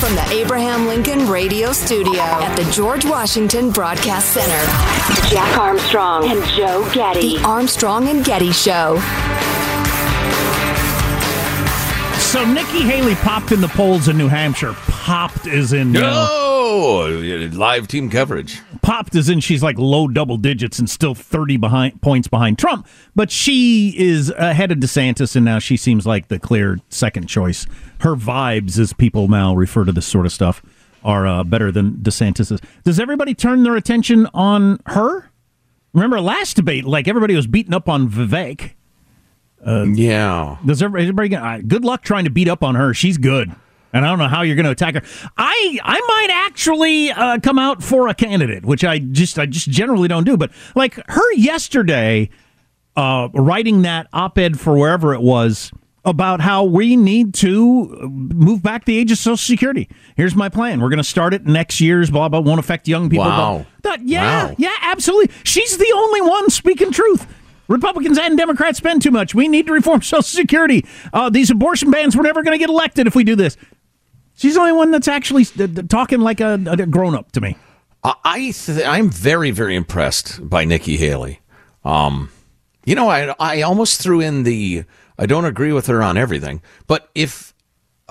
From the Abraham Lincoln Radio Studio at the George Washington Broadcast Center, Jack Armstrong and Joe Getty. The Armstrong and Getty Show. So Nikki Haley popped in the polls in New Hampshire. Popped is in uh, Oh, live team coverage. popped is in she's like low double digits and still 30 behind points behind Trump, but she is ahead of DeSantis and now she seems like the clear second choice. Her vibes as people now refer to this sort of stuff are uh, better than DeSantis's. Does everybody turn their attention on her? Remember last debate like everybody was beating up on Vivek. yeah. Does everybody, everybody uh, good luck trying to beat up on her? She's good. And I don't know how you're going to attack her. I I might actually uh, come out for a candidate, which I just I just generally don't do. But like her yesterday, uh, writing that op-ed for wherever it was about how we need to move back the age of Social Security. Here's my plan. We're going to start it next year's blah blah. Won't affect young people. Wow. blah. Yeah, Wow. yeah, absolutely. She's the only one speaking truth. Republicans and Democrats spend too much. We need to reform Social Security. Uh, these abortion bans, we're never going to get elected if we do this. She's the only one that's actually talking like a, a grown up to me. I th- I'm very very impressed by Nikki Haley. Um, you know, I I almost threw in the I don't agree with her on everything, but if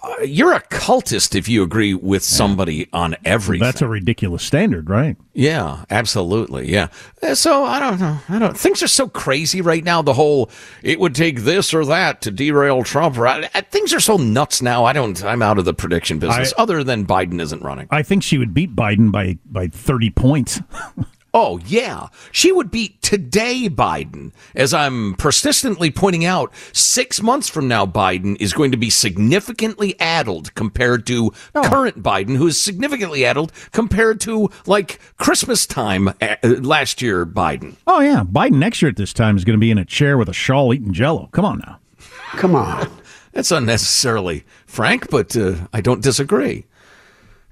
uh, you're a cultist if you agree with somebody on everything. That's a ridiculous standard, right? Yeah, absolutely. Yeah. Uh, So I don't know. I don't. Things are so crazy right now. The whole it would take this or that to derail Trump. Right? Uh, Things are so nuts now. I don't. I'm out of the prediction business. I- other than Biden isn't running. I think she would beat Biden by by thirty points. Oh yeah, she would beat today Biden. As I'm persistently pointing out, six months from now, Biden is going to be significantly addled compared to current Biden, who is significantly addled compared to like Christmas time uh, last year Biden. oh yeah, Biden next year at this time is going to be in a chair with a shawl eating Jello. Come on now. Come on. That's unnecessarily frank, but uh, I don't disagree.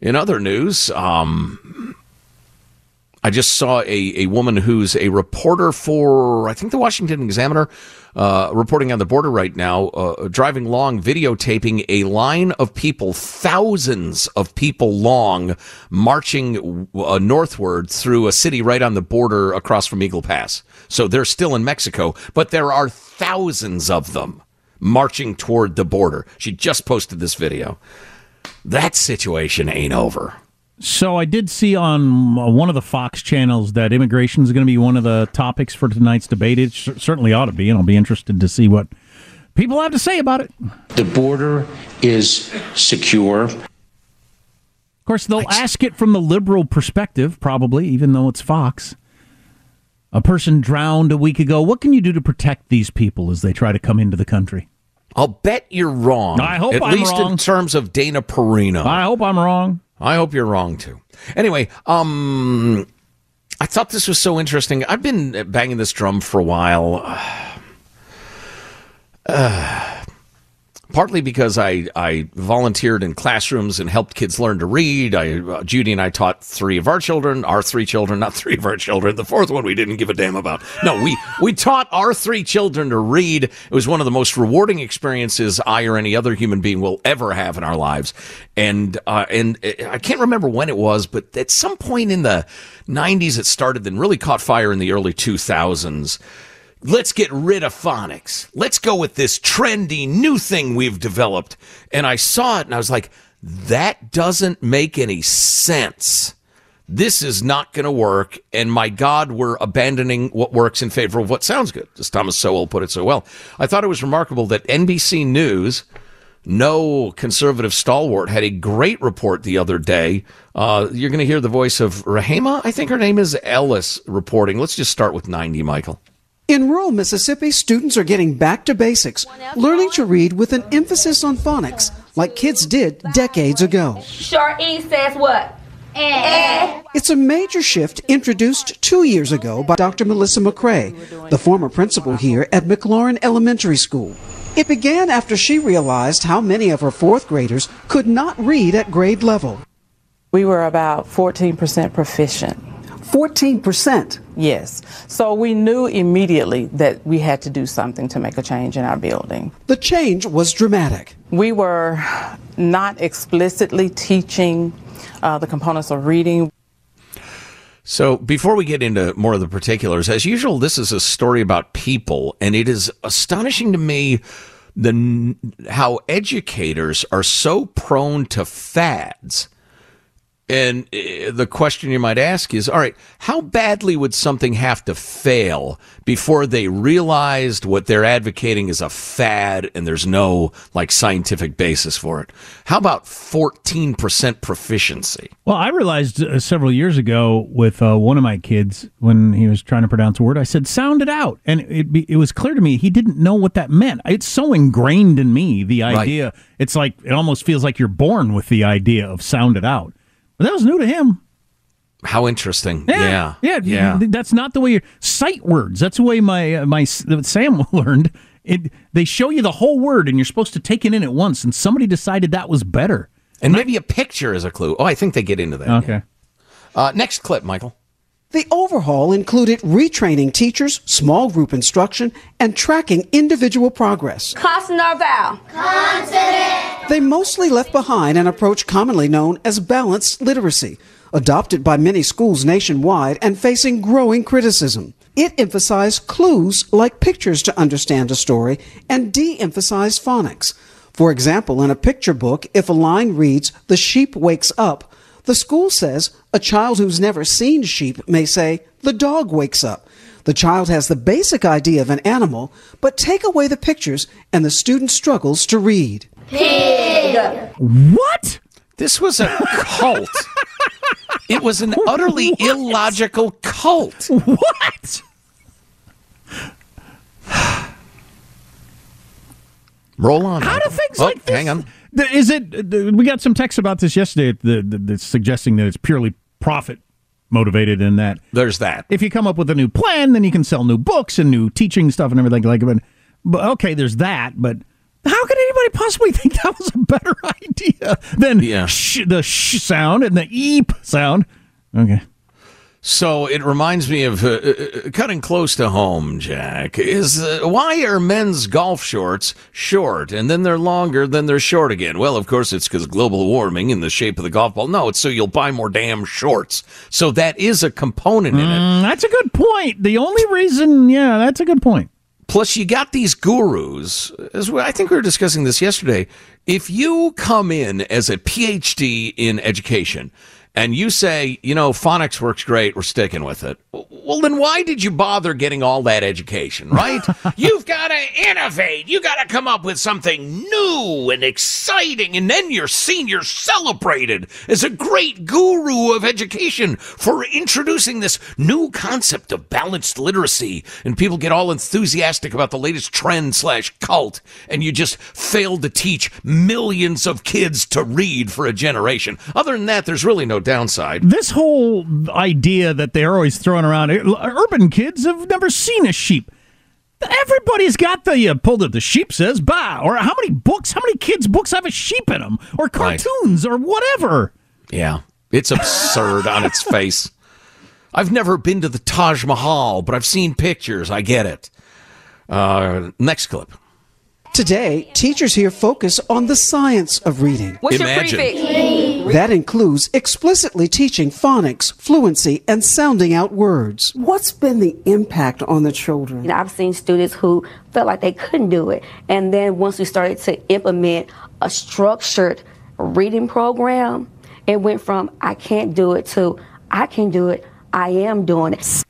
In other news, um, I just saw a, a woman who's a reporter for, I think, the Washington Examiner, uh, reporting on the border right now, uh, driving long, videotaping a line of people, thousands of people long, marching uh, northward through a city right on the border across from Eagle Pass. So they're still in Mexico, but there are thousands of them marching toward the border. She just posted this video. That situation ain't over. So I did see on uh, one of the Fox channels that immigration is going to be one of the topics for tonight's debate. It certainly ought to be, and I'll be interested to see what people have to say about it. The border is secure. Of course, they'll ask it from the liberal perspective, probably, even though it's Fox. A person drowned a week ago. What can you do to protect these people as they try to come into the country? I'll bet you're wrong. I hope At I'm least wrong. in terms of Dana Perino. I hope I'm wrong. I hope you're wrong too. Anyway, um, I thought this was so interesting. I've been banging this drum for a while. Uh, partly because I, I volunteered in classrooms and helped kids learn to read. I, uh, Judy and I taught three of our children, our three children, not three of our children. The fourth one we didn't give a damn about. No, we, we taught our three children to read. It was one of the most rewarding experiences I or any other human being will ever have in our lives. And, uh, and uh, I can't remember when it was, but at some point in the 90s it started, then really caught fire in the early 2000s let's get rid of phonics. Let's go with this trendy new thing we've developed. And I saw it and I was like, that doesn't make any sense. This is not going to work. And my God, we're abandoning what works in favor of what sounds good, as Thomas Sowell put it so well. I thought it was remarkable that NBC News, no conservative stalwart, had a great report the other day. Uh, you're going to hear the voice of Rehema, I think her name is Ellis, reporting. Let's just start with 90, Michael. In rural Mississippi, students are getting back to basics, learning to read with an emphasis on phonics, like kids did decades ago. Short E says what? Eh. It's a major shift introduced two years ago by Dr. Melissa McCrae, the former principal here at McLaurin Elementary School. It began after she realized how many of her fourth graders could not read at grade level. We were about 14% proficient. 14%. Yes. So we knew immediately that we had to do something to make a change in our building. The change was dramatic. We were not explicitly teaching uh, the components of reading. So, before we get into more of the particulars, as usual, this is a story about people, and it is astonishing to me the how educators are so prone to fads. And uh, the question you might ask is, all right, how badly would something have to fail before they realized what they're advocating is a fad and there's no like scientific basis for it? How about 14% proficiency? Well, I realized uh, several years ago with uh, one of my kids when he was trying to pronounce a word, I said, sound it out. And it, be, it was clear to me he didn't know what that meant. It's so ingrained in me, the idea. Right. It's like, it almost feels like you're born with the idea of sound it out. But that was new to him. How interesting! Yeah, yeah, yeah. yeah. That's not the way you sight words. That's the way my uh, my Sam learned. It they show you the whole word, and you're supposed to take it in at once. And somebody decided that was better. And maybe a picture is a clue. Oh, I think they get into that. Okay. Yeah. Uh, next clip, Michael. The overhaul included retraining teachers, small group instruction, and tracking individual progress. Consonant or vowel? Consonant. They mostly left behind an approach commonly known as balanced literacy, adopted by many schools nationwide and facing growing criticism. It emphasized clues like pictures to understand a story and de emphasized phonics. For example, in a picture book, if a line reads, The sheep wakes up, the school says a child who's never seen sheep may say, The dog wakes up. The child has the basic idea of an animal, but take away the pictures and the student struggles to read. Pig. What? This was a cult. it was an utterly what? illogical cult. What? Roll on. How do things oh, like this? Hang on. Is it? We got some texts about this yesterday. The, the, the suggesting that it's purely profit motivated, in that there's that. If you come up with a new plan, then you can sell new books and new teaching stuff and everything like that. But okay, there's that. But how could anybody possibly think that was a better idea than yeah. sh- the sh sound and the eep sound? Okay. So it reminds me of uh, uh, cutting close to home, Jack. Is uh, why are men's golf shorts short and then they're longer, then they're short again? Well, of course, it's because global warming in the shape of the golf ball. No, it's so you'll buy more damn shorts. So that is a component in it. Mm, that's a good point. The only reason, yeah, that's a good point. Plus, you got these gurus. As I think we were discussing this yesterday. If you come in as a PhD in education and you say, you know, phonics works great, we're sticking with it. Well, then why did you bother getting all that education, right? You've got to innovate. You got to come up with something new and exciting, and then you're seen, you're celebrated as a great guru of education for introducing this new concept of balanced literacy, and people get all enthusiastic about the latest trend slash cult, and you just failed to teach millions of kids to read for a generation. Other than that, there's really no downside. This whole idea that they're always throwing around, urban kids have never seen a sheep. Everybody's got the uh, pulled up. The sheep says "bah," or how many books? How many kids' books have a sheep in them, or cartoons, right. or whatever? Yeah, it's absurd on its face. I've never been to the Taj Mahal, but I've seen pictures. I get it. Uh, next clip. Today, teachers here focus on the science of reading. What's Imagine. your prefix? That includes explicitly teaching phonics, fluency, and sounding out words. What's been the impact on the children? I've seen students who felt like they couldn't do it. And then once we started to implement a structured reading program, it went from I can't do it to I can do it, I am doing it.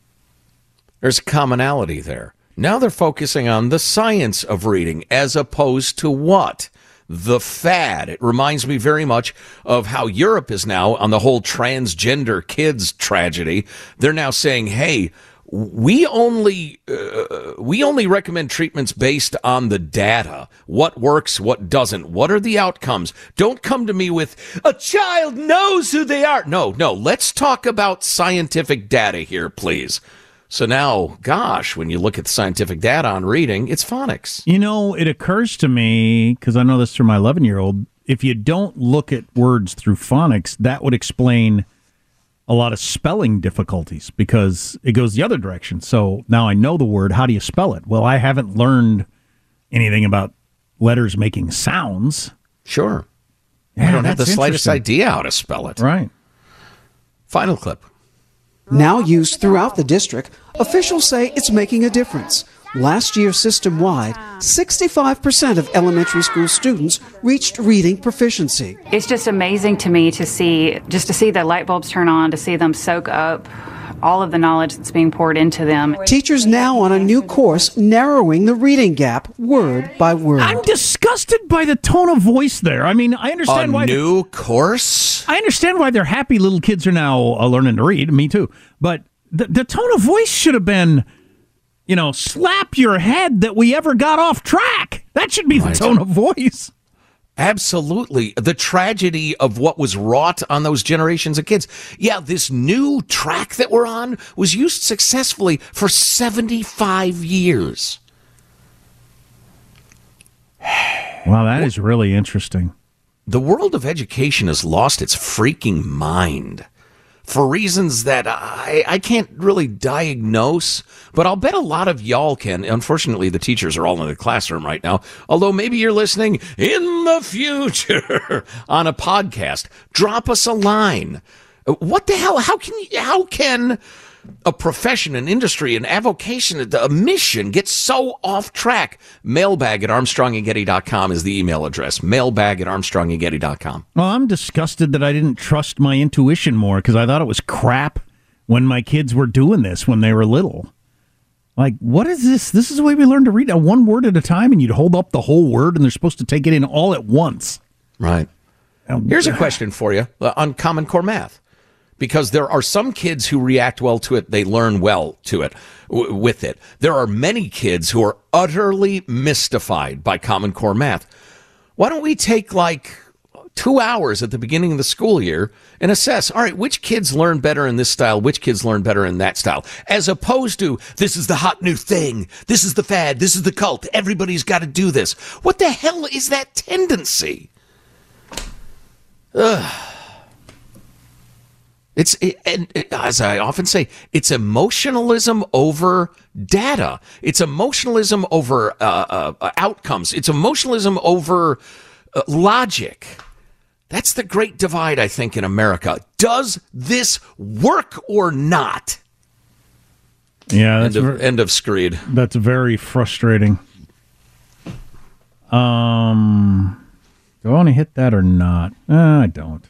There's a commonality there. Now they're focusing on the science of reading as opposed to what? The fad. It reminds me very much of how Europe is now on the whole transgender kids tragedy. They're now saying, hey, we only uh, we only recommend treatments based on the data. What works what doesn't. What are the outcomes? Don't come to me with a child knows who they are. No no. Let's talk about scientific data here please so now, gosh, when you look at the scientific data on reading, it's phonics. You know, it occurs to me, because I know this through my 11 year old, if you don't look at words through phonics, that would explain a lot of spelling difficulties because it goes the other direction. So now I know the word. How do you spell it? Well, I haven't learned anything about letters making sounds. Sure. Yeah, I don't have the slightest idea how to spell it. Right. Final clip. Now used throughout the district, officials say it's making a difference. Last year, system wide, 65% of elementary school students reached reading proficiency. It's just amazing to me to see, just to see the light bulbs turn on, to see them soak up all of the knowledge that's being poured into them. Teachers now on a new course narrowing the reading gap word by word. I'm disgusted by the tone of voice there. I mean, I understand A why. new course? I understand why they're happy little kids are now uh, learning to read. Me too. But the, the tone of voice should have been, you know, slap your head that we ever got off track. That should be Right. the tone of voice. Absolutely. The tragedy of what was wrought on those generations of kids. Yeah, this new track that we're on was used successfully for 75 years. Wow, that is really interesting. The world of education has lost its freaking mind for reasons that I, I can't really diagnose, but I'll bet a lot of y'all can. Unfortunately, the teachers are all in the classroom right now. Although maybe you're listening in the future on a podcast. Drop us a line. What the hell? How can how can a profession, an industry, an avocation, a mission gets so off track? Mailbag at armstrongandgetty.com is the email address. Mailbag at armstrongandgetty.com. Well, I'm disgusted that I didn't trust my intuition more because I thought it was crap when my kids were doing this when they were little. Like, what is this? This is the way we learn to read a one word at a time, and you'd hold up the whole word, and they're supposed to take it in all at once. Right. Here's a question for you uh, on Common Core math. Because there are some kids who react well to it, they learn well to it, w- with it. There are many kids who are utterly mystified by Common Core math. Why don't we take like two hours at the beginning of the school year and assess, all right, which kids learn better in this style, which kids learn better in that style, as opposed to this is the hot new thing, this is the fad, this is the cult, everybody's got to do this. What the hell is that tendency? Ugh. It's it, and it- as I often say, it's emotionalism over data. It's emotionalism over uh, uh, outcomes. It's emotionalism over uh, logic. That's the great divide, I think, in America. Does this work or not? Yeah, that's End of, ver- end of screed. That's very frustrating. Um, do I want to hit that or not? Uh, I don't.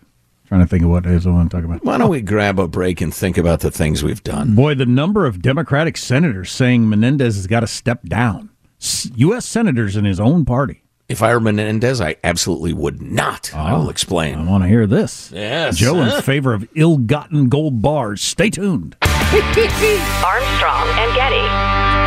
Trying to think of what it is I want to talk about. Why don't we grab a break and think about the things we've done? Boy, the number of Democratic senators saying Menendez has got to step down. U.S. senators in his own party. If I were Menendez, I absolutely would not. Ah, I will explain. I want to hear this. Yes. Joe in favor of ill-gotten gold bars. Stay tuned. Armstrong and Getty.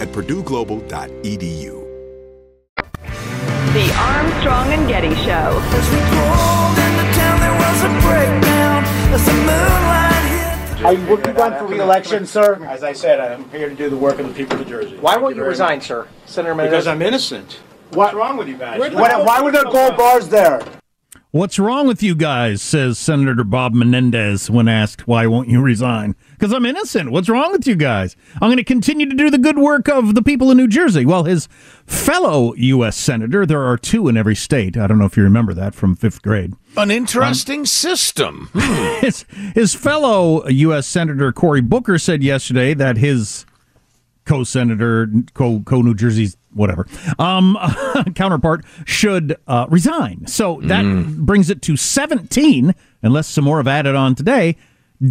at purdueglobal.edu. The Armstrong and Getty Show. Are you looking run for re-election, sir? As I said, I'm here to do the work of the people of New Jersey. Why won't you resign, much. sir? Senator Because Menendez? I'm innocent. What's wrong with you guys? Why- why were there gold bars there? What's wrong with you guys? says Senator Bob Menendez when asked, Why won't you resign? Because I'm innocent. What's wrong with you guys? I'm going to continue to do the good work of the people in New Jersey. Well, his fellow U.S. Senator, there are two in every state. I don't know if you remember that from fifth grade. An interesting system. Hmm. his, his fellow U.S. Senator Cory Booker said yesterday that his co-senator, co co New Jersey's whatever um, counterpart should uh, resign. So that brings it to 17, unless some more have added on today.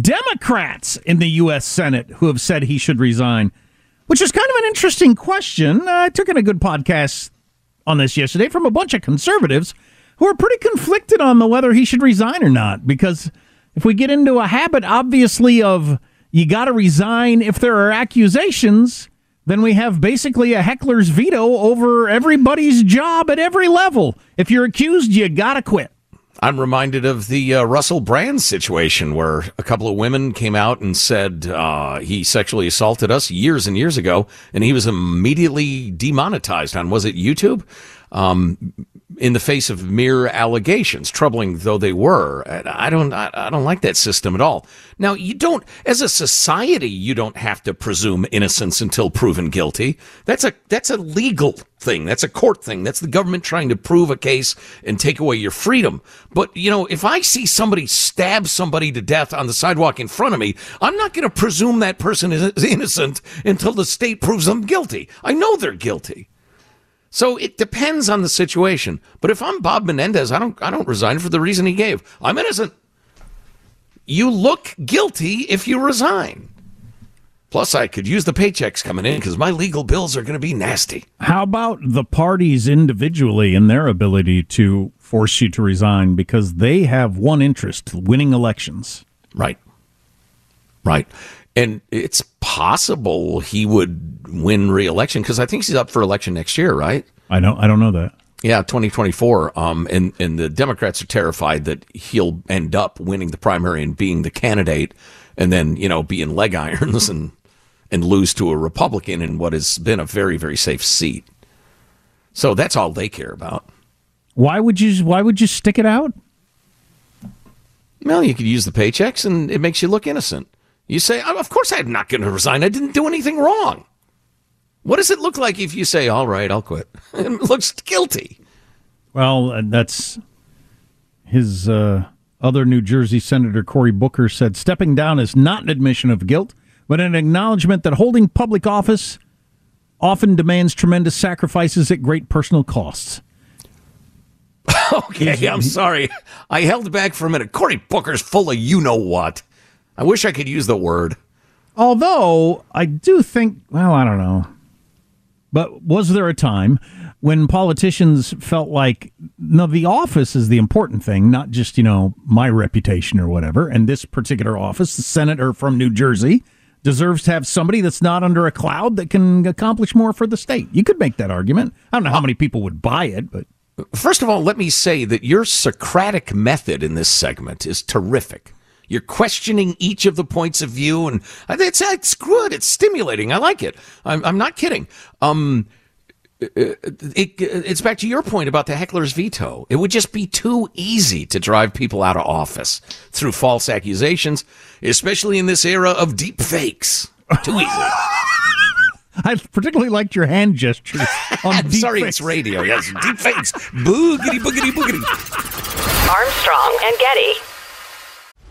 Democrats in the U.S. Senate who have said he should resign, which is kind of an interesting question. I took in a good podcast on this yesterday from a bunch of conservatives who are pretty conflicted on the whether he should resign or not. Because if we get into a habit, obviously, of you got to resign if there are accusations, then we have basically a heckler's veto over everybody's job at every level. If you're accused, you got to quit. I'm reminded of the uh, Russell Brand situation where a couple of women came out and said uh, he sexually assaulted us years and years ago, and he was immediately demonetized on was it YouTube? Um, in the face of mere allegations, troubling though they were, I don't, I, don't like that system at all. Now, you don't, as a society, you don't have to presume innocence until proven guilty. That's a, that's a legal thing. That's a court thing. That's the government trying to prove a case and take away your freedom. But, you know, if I see somebody stab somebody to death on the sidewalk in front of me, I'm not going to presume that person is innocent until the state proves them guilty. I know they're guilty. So it depends on the situation. But if I'm Bob Menendez, I don't I don't resign for the reason he gave. I'm innocent. You look guilty if you resign. Plus, I could use the paychecks coming in because my legal bills are going to be nasty. How about the parties individually and their ability to force you to resign because they have one interest winning elections? Right. Right. And it's possible he would win re-election because I think he's up for election next year, right? I don't. I don't know that. Yeah, 2024. Um, and, and the Democrats are terrified that he'll end up winning the primary and being the candidate and then, you know, be in leg irons and, and lose to a Republican in what has been a very, very safe seat. So that's all they care about. Why would you, why would you stick it out? Well, you could use the paychecks and it makes you look innocent. You say, "Oh, of course I'm not going to resign. I didn't do anything wrong. What does it look like if you say, all right, I'll quit? it looks guilty. Well, uh, that's his uh, other New Jersey Senator Cory Booker said stepping down is not an admission of guilt, but an acknowledgement that holding public office often demands tremendous sacrifices at great personal costs. okay, I'm sorry. I held back for a minute. Cory Booker's full of you know what. I wish I could use the word. Although I do think, well, I don't know. But was there a time when politicians felt like, no, the office is the important thing, not just, you know, my reputation or whatever. And this particular office, the senator from New Jersey, deserves to have somebody that's not under a cloud that can accomplish more for the state. You could make that argument. I don't know how uh, many people would buy it, but. First of all, let me say that your Socratic method in this segment is terrific. You're questioning each of the points of view, and it's it's good. It's stimulating. I like it. I'm, I'm not kidding. Um, uh, uh, it, it, it's back to your point about the heckler's veto. It would just be too easy to drive people out of office through false accusations, especially in this era of deep fakes. Too easy. I particularly liked your hand gestures. I'm sorry, fakes. it's radio. Yes, deep fakes. Boogity, boogity, boogity. Armstrong and Getty.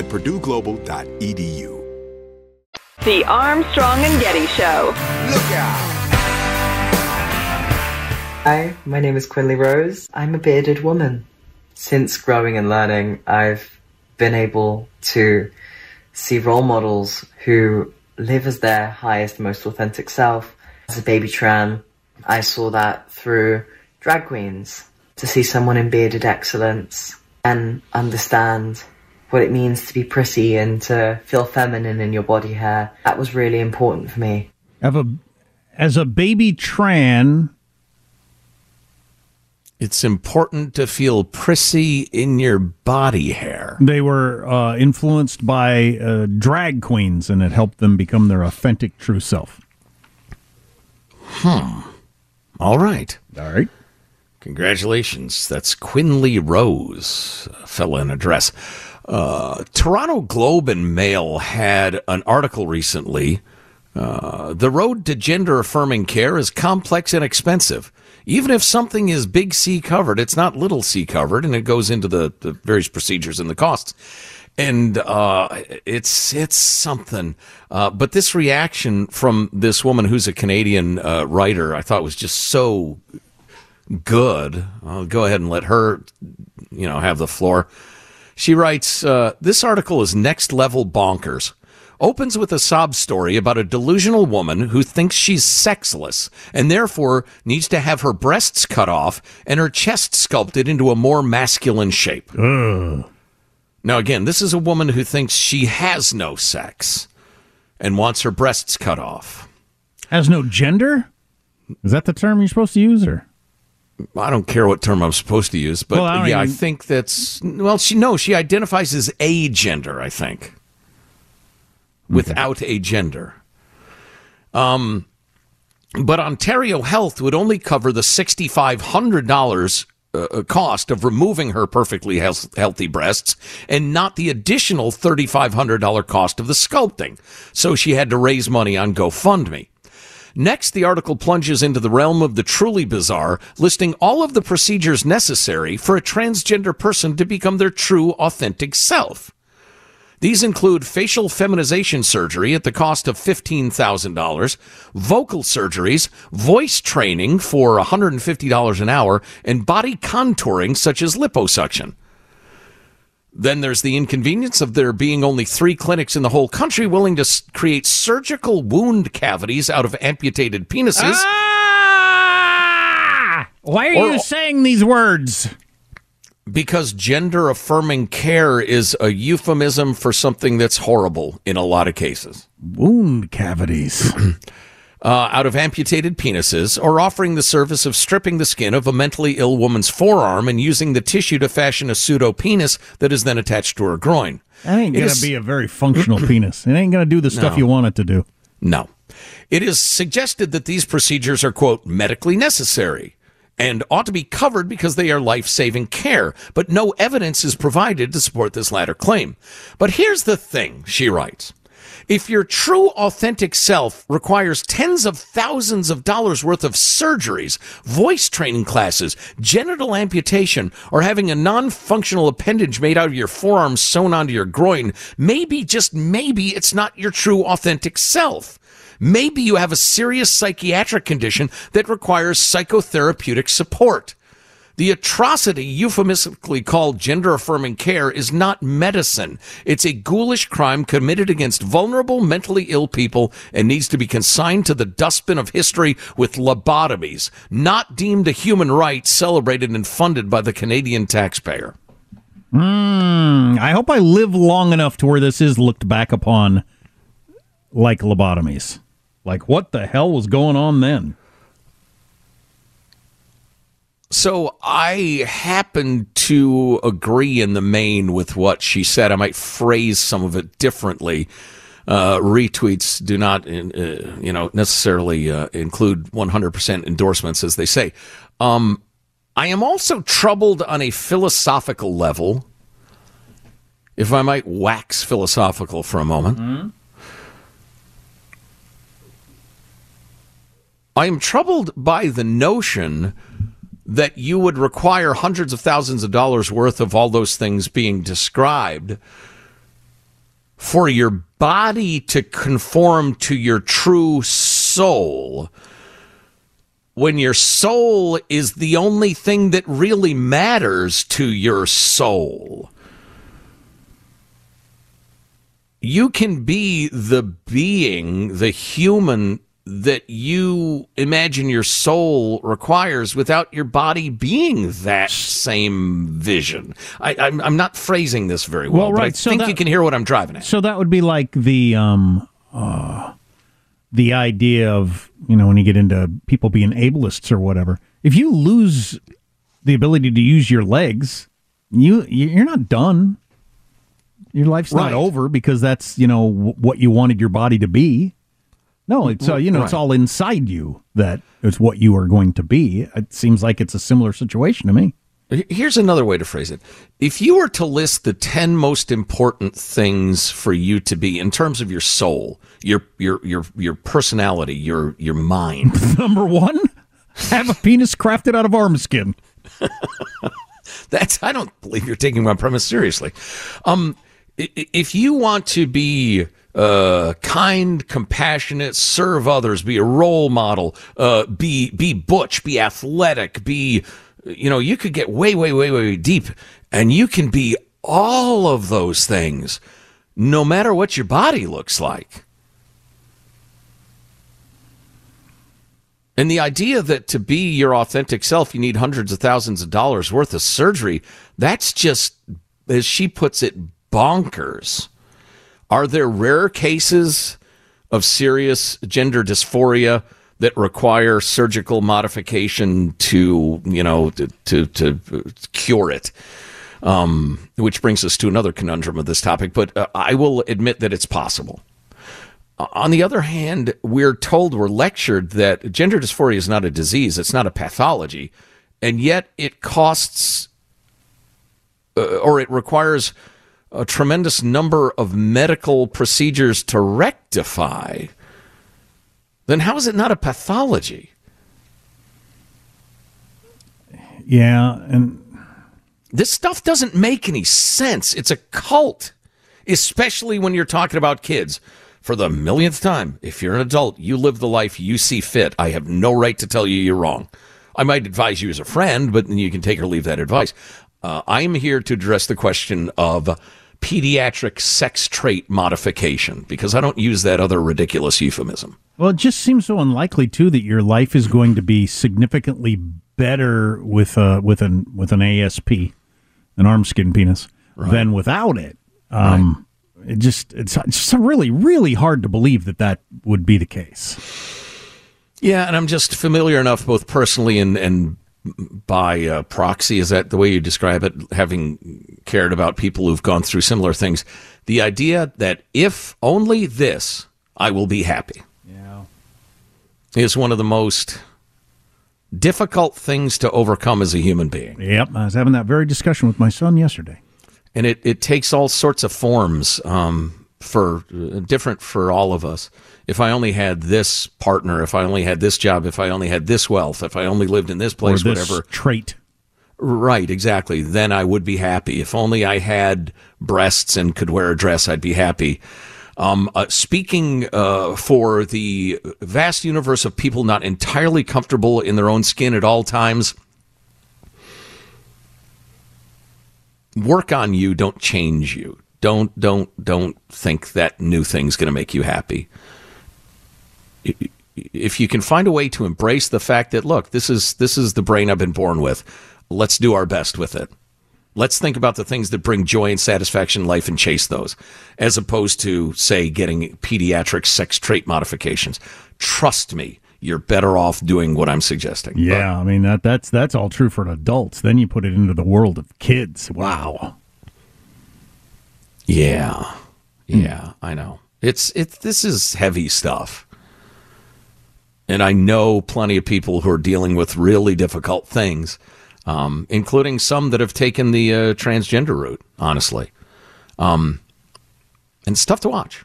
at purdueglobal.edu. The Armstrong and Getty Show. Look out! Hi, my name is Quinley Rose. I'm a bearded woman. Since growing and learning, I've been able to see role models who live as their highest, most authentic self. As a baby tran, I saw that through drag queens. To see someone in bearded excellence and understand what it means to be pretty and to feel feminine in your body hair. That was really important for me. Have a, as a baby tran, it's important to feel prissy in your body hair. They were uh, influenced by uh, drag queens, and it helped them become their authentic, true self. Hmm. All right. All right. Congratulations. That's Quinley Rose, a fella in a dress. Uh, Toronto Globe and Mail had an article recently. Uh, the road to gender affirming care is complex and expensive. Even if something is big C covered, it's not little C covered, and it goes into the, the various procedures and the costs. And uh, it's it's something. Uh, but this reaction from this woman who's a Canadian uh, writer, I thought was just so good. I'll go ahead and let her, you know, have the floor. She writes, uh, "This article is next level bonkers." opens with a sob story about a delusional woman who thinks she's sexless and therefore needs to have her breasts cut off and her chest sculpted into a more masculine shape. Ugh. Now, again, this is a woman who thinks she has no sex and wants her breasts cut off. Has no gender? Is that the term you're supposed to use, or? I don't care what term I'm supposed to use, but Well, I yeah, I think that's well. She no, she identifies as a gender. I think without a gender. Um, but Ontario Health would only cover the sixty five hundred dollars. Uh, cost of removing her perfectly health- healthy breasts and not the additional $3,500 cost of the sculpting. So she had to raise money on GoFundMe. Next, the article plunges into the realm of the truly bizarre, listing all of the procedures necessary for a transgender person to become their true, authentic self. These include facial feminization surgery at the cost of $15,000, vocal surgeries, voice training for $150 an hour, and body contouring such as liposuction. Then there's the inconvenience of there being only three clinics in the whole country willing to s- create surgical wound cavities out of amputated penises. Ah! Why are Or- you saying these words? Because gender affirming care is a euphemism for something that's horrible in a lot of cases. Wound cavities. uh, out of amputated penises, or offering the service of stripping the skin of a mentally ill woman's forearm and using the tissue to fashion a pseudo penis that is then attached to her groin. That ain't gonna be a very functional penis. It ain't gonna do the stuff No. you want it to do. No. It is suggested that these procedures are, quote, medically necessary and ought to be covered because they are life saving care, but no evidence is provided to support this latter claim. But here's the thing, she writes. If your true authentic self requires tens of thousands of dollars worth of surgeries, voice training classes, genital amputation, or having a non functional appendage made out of your forearm sewn onto your groin, maybe, just maybe, it's not your true authentic self. Maybe you have a serious psychiatric condition that requires psychotherapeutic support. The atrocity euphemistically called gender affirming care is not medicine. It's a ghoulish crime committed against vulnerable, mentally ill people and needs to be consigned to the dustbin of history with lobotomies, not deemed a human right celebrated and funded by the Canadian taxpayer. Mm, I hope I live long enough to where this is looked back upon like lobotomies. Like, what the hell was going on then? So I happen to agree in the main with what she said. I might phrase some of it differently. Uh, retweets do not, uh, you know, necessarily uh, include 100% endorsements, as they say. Um, I am also troubled on a philosophical level, if I might wax philosophical for a moment. I am troubled by the notion that you would require hundreds of thousands of dollars worth of all those things being described for your body to conform to your true soul when your soul is the only thing that really matters to your soul. You can be the being, the human that you imagine your soul requires without your body being that same vision. I, I'm, I'm not phrasing this very well, Well, but I so think that- you can hear what I'm driving at. So that would be like the um, uh, the idea of you know when you get into people being ableists or whatever. If you lose the ability to use your legs, you you're not done. Your life's Right. not over because that's you know w- what you wanted your body to be. No, it's uh, you know it's all inside you that it's what you are going to be. It seems like it's a similar situation to me. Here's another way to phrase it. If you were to list the 10 most important things for you to be in terms of your soul, your your your your personality, your your mind. Number one, Have a penis crafted out of arm skin. That's I don't believe you're taking my premise seriously. Um, if you want to be uh, kind, compassionate, serve others, be a role model, uh, be be butch, be athletic, be you know, you could get way, way, way, way deep, and you can be all of those things, no matter what your body looks like. And the idea that to be your authentic self, you need hundreds of thousands of dollars worth of surgery, that's just, as she puts it, bonkers. Are there rare cases of serious gender dysphoria that require surgical modification to, you know, to, to, to cure it? Um, which brings us to another conundrum of this topic, but uh, I will admit that it's possible. On the other hand, we're told, we're lectured that gender dysphoria is not a disease, it's not a pathology, and yet it costs uh, or it requires a tremendous number of medical procedures to rectify. Then how is it not a pathology? Yeah, and this stuff doesn't make any sense. It's a cult, especially when you're talking about kids for the millionth time, if you're an adult, you live the life you see fit. I have no right to tell you you're wrong. I might advise you as a friend, but then you can take or leave that advice. Uh, I am here to address the question of pediatric sex trait modification because I don't use that other ridiculous euphemism. Well, it just seems so unlikely too that your life is going to be significantly better with uh, with an with an ASP, an arm skin penis, right. than without it. Um, right it just it's, just really really hard to believe that that would be the case. Yeah, and I'm just familiar enough, both personally and and by uh, proxy. Is that the way you describe it? Having cared about people who've gone through similar things, the idea that if only this, I will be happy. Yeah, is one of the most difficult things to overcome as a human being. Yep, I was having that very discussion with my son yesterday and it, it takes all sorts of forms um, for uh, different for all of us. If I only had this partner, if I only had this job, if I only had this wealth, if I only lived in this place, this whatever trait. Right, exactly. Then I would be happy. If only I had breasts and could wear a dress, I'd be happy. Um, uh, speaking uh, for the vast universe of people not entirely comfortable in their own skin at all times work on you, don't change you. Don't don't don't think that new thing's going to make you happy. If you can find a way to embrace the fact that look, this is this is the brain I've been born with. Let's do our best with it. Let's think about the things that bring joy and satisfaction in life and chase those, as opposed to, say, getting pediatric sex trait modifications. Trust me, you're better off doing what I'm suggesting. Yeah, but, I mean that that's that's all true for adults. Then you put it into the world of kids. Wow. Yeah. Yeah, hmm. I know. It's it's this is heavy stuff. And I know plenty of people who are dealing with really difficult things, um, including some that have taken the uh, transgender route, honestly. Um, and stuff to watch.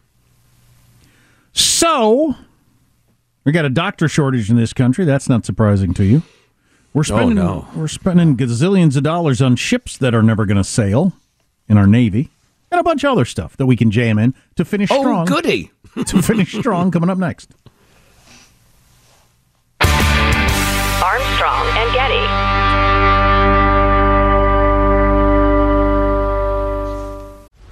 So, we got a doctor shortage in this country. That's not surprising to you. We're spending oh, no. we're spending gazillions of dollars on ships that are never going to sail in our navy, and a bunch of other stuff that we can jam in to finish oh, strong. goody! to finish strong, coming up next. Armstrong and Getty.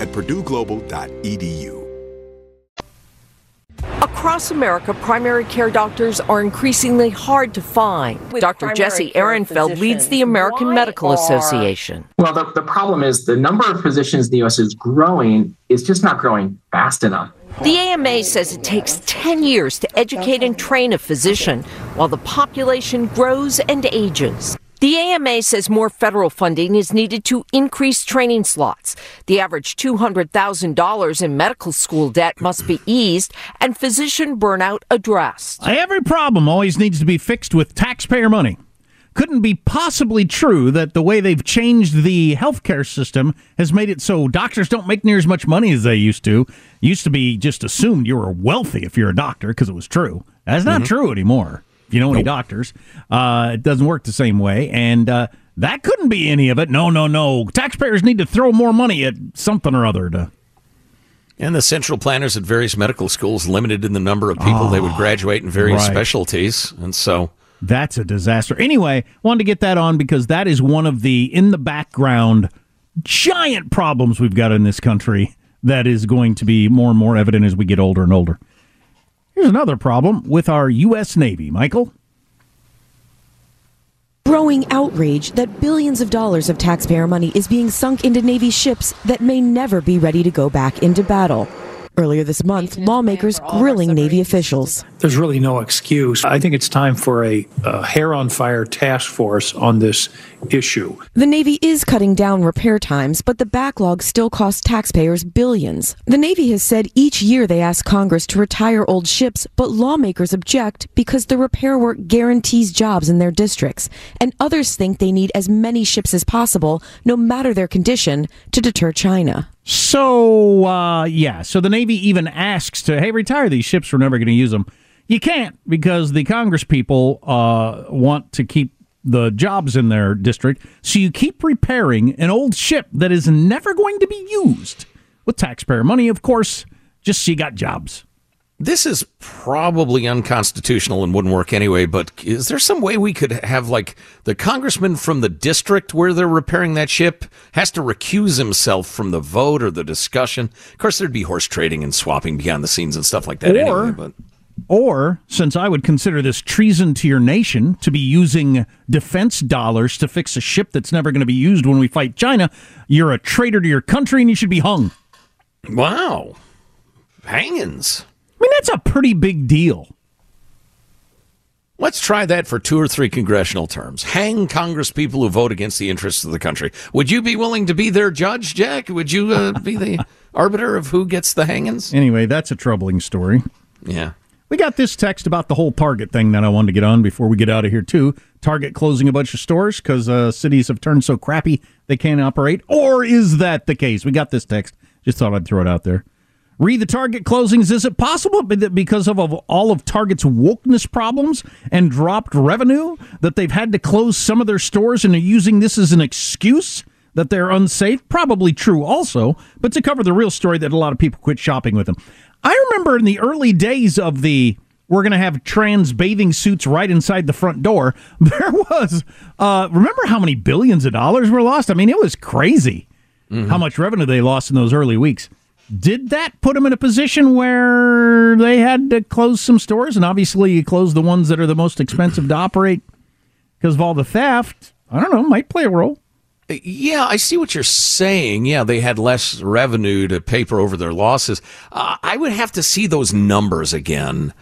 at purdueglobal.edu. Across America, primary care doctors are increasingly hard to find. Dr. Jesse Ehrenfeld leads the American Medical Association. Well, the, the problem is the number of physicians in the U.S. is growing, is just not growing fast enough. The AMA says it takes 10 years to educate and train a physician while the population grows and ages. The AMA says more federal funding is needed to increase training slots. The average $200,000 in medical school debt must be eased and physician burnout addressed. Every problem always needs to be fixed with taxpayer money. Couldn't be possibly true that the way they've changed the healthcare system has made it so doctors don't make near as much money as they used to. Used to be just assumed you were wealthy if you're a doctor because it was true. That's not Mhm. true anymore. If you know any doctors, uh, it doesn't work the same way. And uh, that couldn't be any of it. No, no, no. Taxpayers need to throw more money at something or other to. And the central planners at various medical schools limited in the number of people they would graduate in various right. specialties. And so That's a disaster. Anyway, wanted to get that on because that is one of the in the background giant problems we've got in this country that is going to be more and more evident as we get older and older. Here's another problem with our U.S. Navy, Michael. Growing outrage that billions of dollars of taxpayer money is being sunk into Navy ships that may never be ready to go back into battle. Earlier this month, lawmakers grilling Navy officials. There's really no excuse. I think it's time for a, a hair on fire task force on this issue. The Navy is cutting down repair times, but the backlog still costs taxpayers billions. The Navy has said each year they ask Congress to retire old ships, but lawmakers object because the repair work guarantees jobs in their districts, and others think they need as many ships as possible, no matter their condition, to deter China. So, uh, yeah, so the Navy even asks to, hey, retire these ships. We're never going to use them. You can't because the Congress people uh, want to keep the jobs in their district. So you keep repairing an old ship that is never going to be used with taxpayer money, of course, just so you got jobs. This is probably unconstitutional and wouldn't work anyway, but is there some way we could have like the congressman from the district where they're repairing that ship has to recuse himself from the vote or the discussion? Of course, there'd be horse trading and swapping behind the scenes and stuff like that Or- anyway, but Or, since I would consider this treason to your nation to be using defense dollars to fix a ship that's never going to be used when we fight China, you're a traitor to your country and you should be hung. wow. Hangings. I mean, that's a pretty big deal. Let's try that for two or three congressional terms. Hang Congress people who vote against the interests of the country. Would you be willing to be their judge, Jack? Would you uh, be the arbiter of who gets the hangings? Anyway, that's a troubling story. Yeah. We got this text about the whole Target thing that I wanted to get on before we get out of here, too. Target closing a bunch of stores because uh, cities have turned so crappy they can't operate. Or is that the case? We got this text. Just thought I'd throw it out there. Read the Target closings. Is it possible that because of, of all of Target's wokeness problems and dropped revenue that they've had to close some of their stores and are using this as an excuse that they're unsafe? Probably true also, but to cover the real story that a lot of people quit shopping with them. I remember in the early days of the we're going to have trans bathing suits right inside the front door. There was, uh, remember how many billions of dollars were lost? I mean, it was crazy how much revenue they lost in those early weeks. Did that put them in a position where they had to close some stores? And obviously, you close the ones that are the most expensive to operate because of all the theft. I don't know, might play a role. Yeah, I see what you're saying. Yeah, they had less revenue to paper over their losses. Uh, I would have to see those numbers again.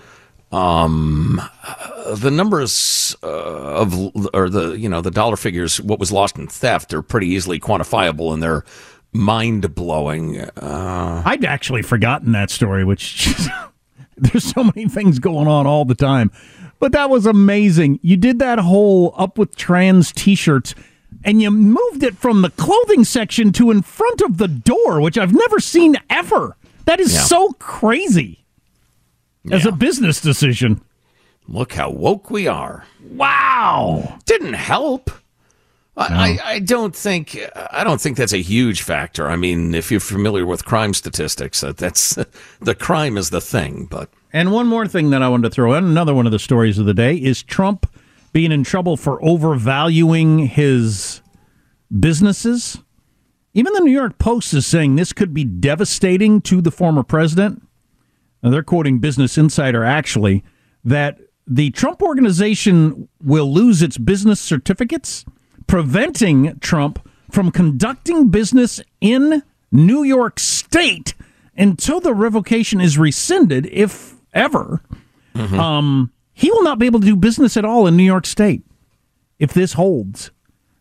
Um, uh, the numbers uh, of or the you know the dollar figures, what was lost in theft, are pretty easily quantifiable, and they're mind blowing. Uh, I'd actually forgotten that story, which there's so many things going on all the time. But that was amazing. You did that whole up with trans t-shirts and you moved it from the clothing section to in front of the door, which I've never seen ever. That is Yeah. so crazy. As a business decision. Look how woke we are. Wow. Didn't help. I, I, I don't think I don't think that's a huge factor. I mean, if you're familiar with crime statistics, that that's the crime is the thing. But And one more thing that I wanted to throw in, another one of the stories of the day, is Trump being in trouble for overvaluing his businesses. Even the New York Post is saying this could be devastating to the former president. Now, they're quoting Business Insider actually that the Trump organization will lose its business certificates, preventing Trump from conducting business in New York State until the revocation is rescinded, if ever. Um, he will not be able to do business at all in New York State if this holds.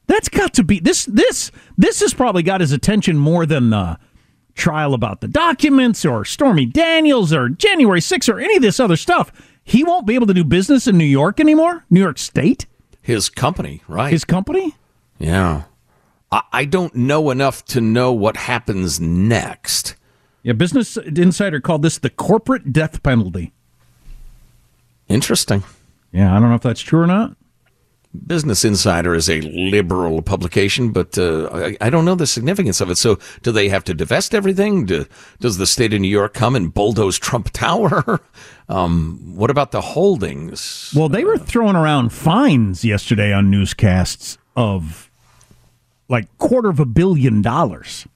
That's got to be this. This this has probably got his attention more than the trial about the documents or Stormy Daniels or January 6th or any of this other stuff. He won't be able to do business in New York anymore. New York State, his company, right? his company. yeah, I, I don't know enough to know what happens next. Yeah, Business Insider called this the corporate death penalty. Interesting. Yeah, I don't know if that's true or not. Business Insider is a liberal publication, but uh, I, I don't know the significance of it. So, do they have to divest everything? Do, does the state of New York come and bulldoze Trump Tower? um, what about the holdings? Well, they were throwing around fines yesterday on newscasts of like quarter of a billion dollars.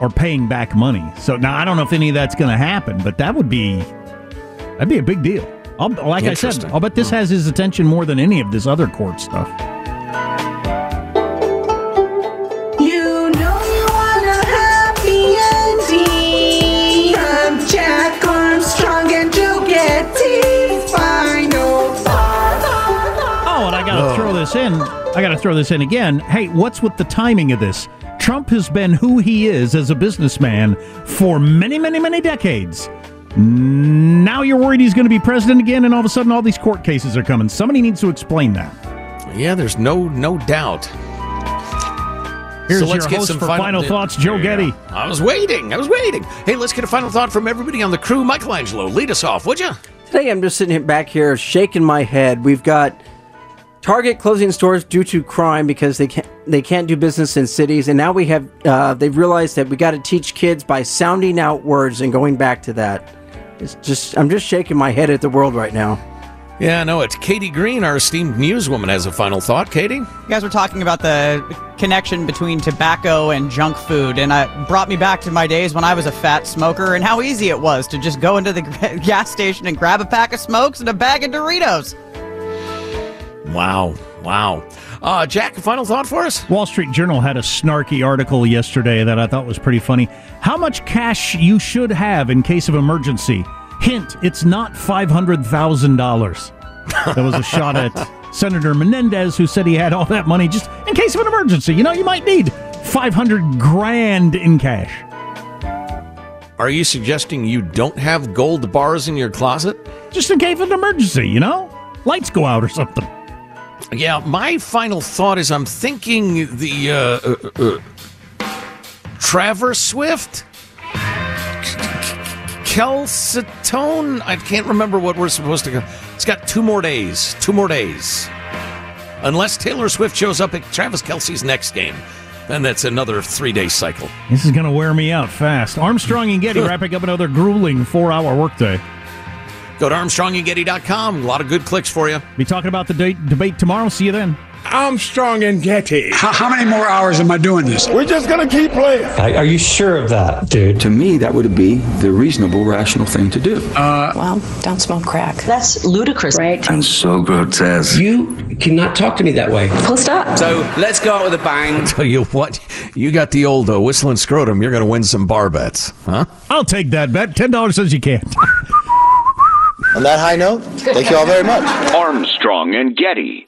Or paying back money. So now I don't know if any of that's going to happen, but that would be that'd be a big deal. I'll, like I said, I'll bet this has his attention more than any of this other court stuff. You know you want a happy ending. I'm Jack Armstrong and Joe Getty. Final. Oh, and I got to Oh. throw this in. I got to throw this in again. Hey, what's with the timing of this? Trump has been who he is as a businessman for many, many, many decades. Now you're worried he's going to be president again, and all of a sudden all these court cases are coming. Somebody needs to explain that. Yeah, there's no no doubt. Here's So let's your get host some for final- final thoughts, Joe Yeah. Getty. I was waiting. I was waiting. Hey, let's get a final thought from everybody on the crew. Michelangelo, lead us off, would you? Today, I'm just sitting back here shaking my head. We've got Target closing stores due to crime because they can't they can't do business in cities, and now we have uh, they've realized that we got to teach kids by sounding out words and going back to that. It's just I'm just shaking my head at the world right now. Yeah, no, it's Katie Green, our esteemed newswoman, has a final thought. Katie? You guys were talking about the connection between tobacco and junk food, and it brought me back to my days when I was a fat smoker and how easy it was to just go into the gas station and grab a pack of smokes and a bag of Doritos. Wow. Wow. Uh, Jack, a final thought for us? Wall Street Journal had a snarky article yesterday that I thought was pretty funny. How much cash you should have in case of emergency? Hint, it's not $500,000. That was a shot at Senator Menendez, who said he had all that money just in case of an emergency. You know, you might need 500 grand in cash. Are you suggesting you don't have gold bars in your closet? Just in case of an emergency, you know? Lights go out or something. Yeah, my final thought is I'm thinking the uh, uh, uh, Travers Swift, Calcitone. I can't remember what we're supposed to go. It's got two more days. Two more days. Unless Taylor Swift shows up at Travis Kelce's next game, then that's another three day cycle. This is going to wear me out fast. Armstrong and Getty wrapping up another grueling four hour workday. Go to ArmstrongandGetty.com. A lot of good clicks for you. Be talking about the date, debate tomorrow. See you then. Armstrong and Getty. How, how many more hours am I doing this? We're just going to keep playing. Are you sure of that, dude? To me, that would be the reasonable, rational thing to do. Uh, well, don't smoke crack. That's ludicrous, right? And so grotesque. You cannot talk to me that way. Full stop. So let's go out with a bang. Tell you what, you got the old uh, whistling scrotum. You're going to win some bar bets, huh? I'll take that bet. Ten dollars says you can't. On that high note, thank you all very much. Armstrong and Getty.